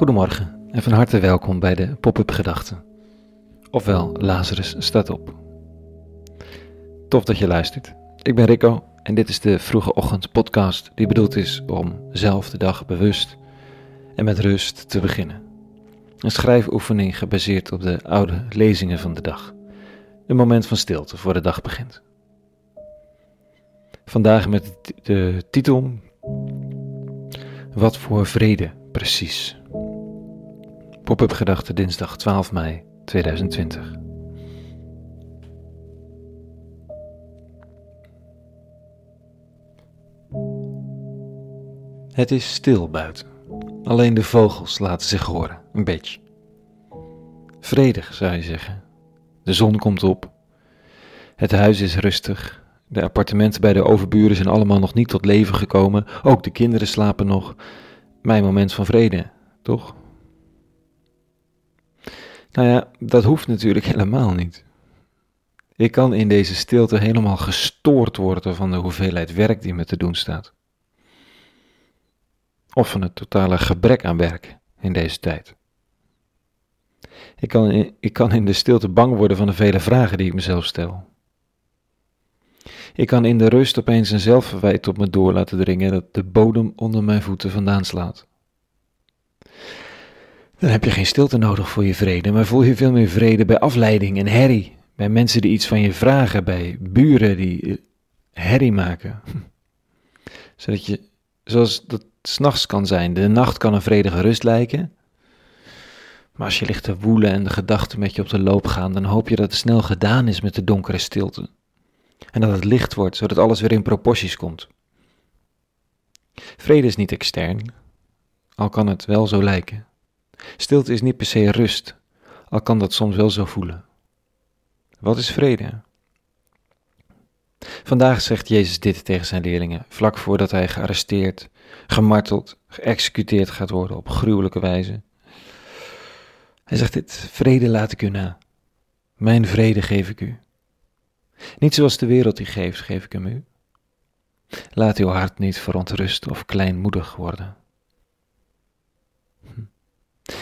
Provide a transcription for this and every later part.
Goedemorgen en van harte welkom bij de Pop-up Gedachten. Ofwel, Lazarus staat op. Tof dat je luistert. Ik ben Rico en dit is de vroege ochtend podcast die bedoeld is om zelf de dag bewust en met rust te beginnen. Een schrijfoefening gebaseerd op de oude lezingen van de dag. Een moment van stilte voor de dag begint. Vandaag met de titel Wat voor vrede precies? Pop-up gedachte dinsdag 12 mei 2020. Het is stil buiten. Alleen de vogels laten zich horen, een beetje. Vredig zou je zeggen. De zon komt op. Het huis is rustig. De appartementen bij de overburen zijn allemaal nog niet tot leven gekomen. Ook de kinderen slapen nog. Mijn moment van vrede, toch? Nou ja, dat hoeft natuurlijk helemaal niet. Ik kan in deze stilte helemaal gestoord worden van de hoeveelheid werk die me te doen staat. Of van het totale gebrek aan werk in deze tijd. Ik kan, in, ik kan in de stilte bang worden van de vele vragen die ik mezelf stel. Ik kan in de rust opeens een zelfverwijt op me door laten dringen dat de bodem onder mijn voeten vandaan slaat. Dan heb je geen stilte nodig voor je vrede, maar voel je veel meer vrede bij afleiding en herrie. Bij mensen die iets van je vragen, bij buren die herrie maken. Zodat je, zoals dat s'nachts kan zijn, de nacht kan een vredige rust lijken. Maar als je ligt te woelen en de gedachten met je op de loop gaan, dan hoop je dat het snel gedaan is met de donkere stilte. En dat het licht wordt, zodat alles weer in proporties komt. Vrede is niet extern, al kan het wel zo lijken. Stilte is niet per se rust, al kan dat soms wel zo voelen. Wat is vrede? Vandaag zegt Jezus dit tegen zijn leerlingen, vlak voordat hij gearresteerd, gemarteld, geëxecuteerd gaat worden op gruwelijke wijze. Hij zegt dit: Vrede laat ik u na. Mijn vrede geef ik u. Niet zoals de wereld die geeft, geef ik hem u. Laat uw hart niet verontrust of kleinmoedig worden.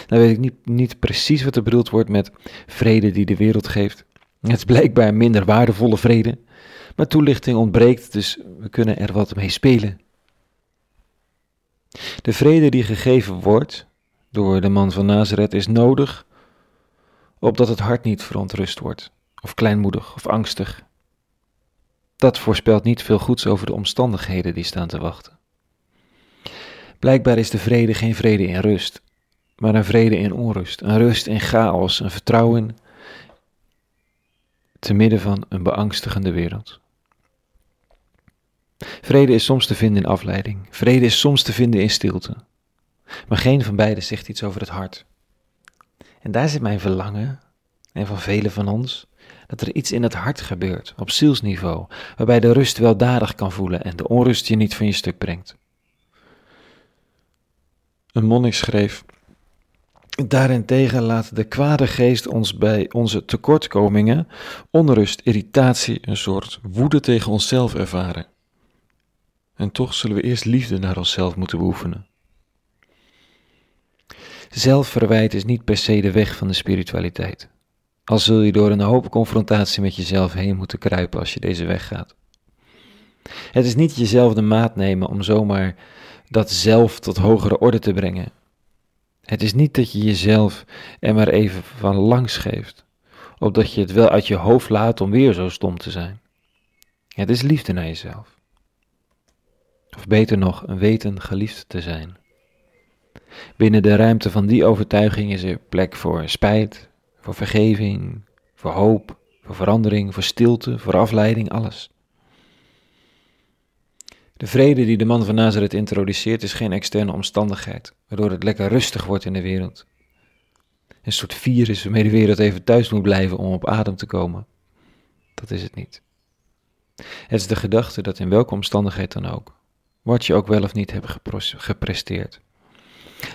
Nou weet ik niet, niet precies wat er bedoeld wordt met vrede die de wereld geeft. Het is blijkbaar minder waardevolle vrede, maar toelichting ontbreekt, dus we kunnen er wat mee spelen. De vrede die gegeven wordt door de man van Nazareth is nodig, opdat het hart niet verontrust wordt, of kleinmoedig of angstig. Dat voorspelt niet veel goeds over de omstandigheden die staan te wachten. Blijkbaar is de vrede geen vrede in rust, maar een vrede in onrust, een rust in chaos, een vertrouwen te midden van een beangstigende wereld. Vrede is soms te vinden in afleiding, vrede is soms te vinden in stilte, maar geen van beiden zegt iets over het hart. En daar zit mijn verlangen, en van velen van ons, dat er iets in het hart gebeurt, op zielsniveau, waarbij de rust weldadig kan voelen en de onrust je niet van je stuk brengt. Een monnik schreef Daarentegen laat de kwade geest ons bij onze tekortkomingen, onrust, irritatie, een soort woede tegen onszelf ervaren. En toch zullen we eerst liefde naar onszelf moeten beoefenen. Zelfverwijt is niet per se de weg van de spiritualiteit. Al zul je door een hoop confrontatie met jezelf heen moeten kruipen als je deze weg gaat. Het is niet jezelf de maat nemen om zomaar dat zelf tot hogere orde te brengen, het is niet dat je jezelf er maar even van langs geeft, opdat je het wel uit je hoofd laat om weer zo stom te zijn. Het is liefde naar jezelf. Of beter nog, een weten geliefd te zijn. Binnen de ruimte van die overtuiging is er plek voor spijt, voor vergeving, voor hoop, voor verandering, voor stilte, voor afleiding, alles. De vrede die de man van Nazareth introduceert is geen externe omstandigheid, waardoor het lekker rustig wordt in de wereld. Een soort virus waarmee de wereld even thuis moet blijven om op adem te komen. Dat is het niet. Het is de gedachte dat in welke omstandigheid dan ook, wat je ook wel of niet hebt gepresteerd,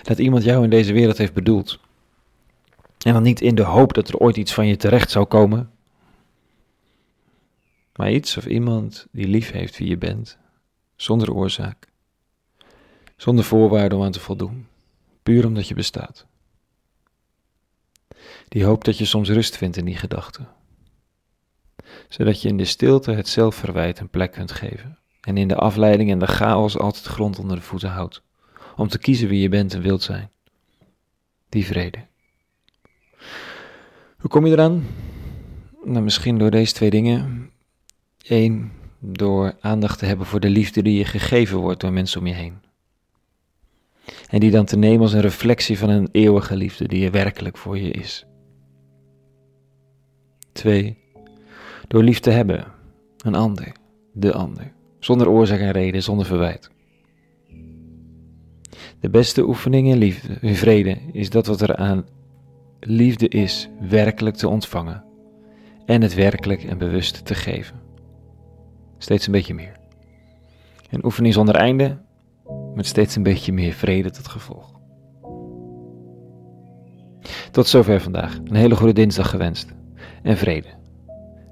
dat iemand jou in deze wereld heeft bedoeld. En dan niet in de hoop dat er ooit iets van je terecht zou komen, maar iets of iemand die lief heeft wie je bent zonder oorzaak, zonder voorwaarden om aan te voldoen, puur omdat je bestaat. Die hoop dat je soms rust vindt in die gedachten, zodat je in de stilte het zelfverwijt een plek kunt geven en in de afleiding en de chaos altijd grond onder de voeten houdt, om te kiezen wie je bent en wilt zijn. Die vrede. Hoe kom je eraan? Nou, misschien door deze twee dingen. Eén, door aandacht te hebben voor de liefde die je gegeven wordt door mensen om je heen. En die dan te nemen als een reflectie van een eeuwige liefde die er werkelijk voor je is. Twee, door lief te hebben, een ander, de ander, zonder oorzaak en reden, zonder verwijt. De beste oefening in liefde, in vrede, is dat wat er aan liefde is, werkelijk te ontvangen en het werkelijk en bewust te geven. Steeds een beetje meer. Een oefening zonder einde, met steeds een beetje meer vrede tot gevolg. Tot zover vandaag. Een hele goede dinsdag gewenst. En vrede.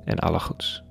En alle goeds.